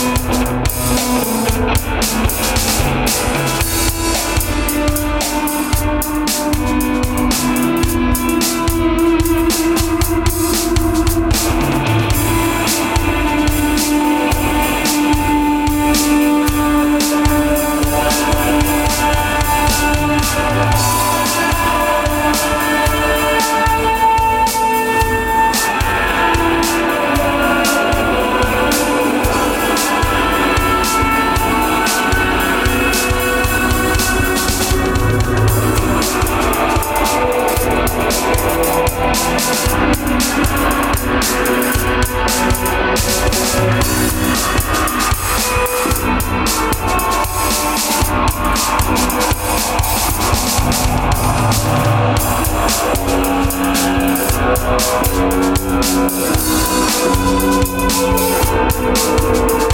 Thank Thank you.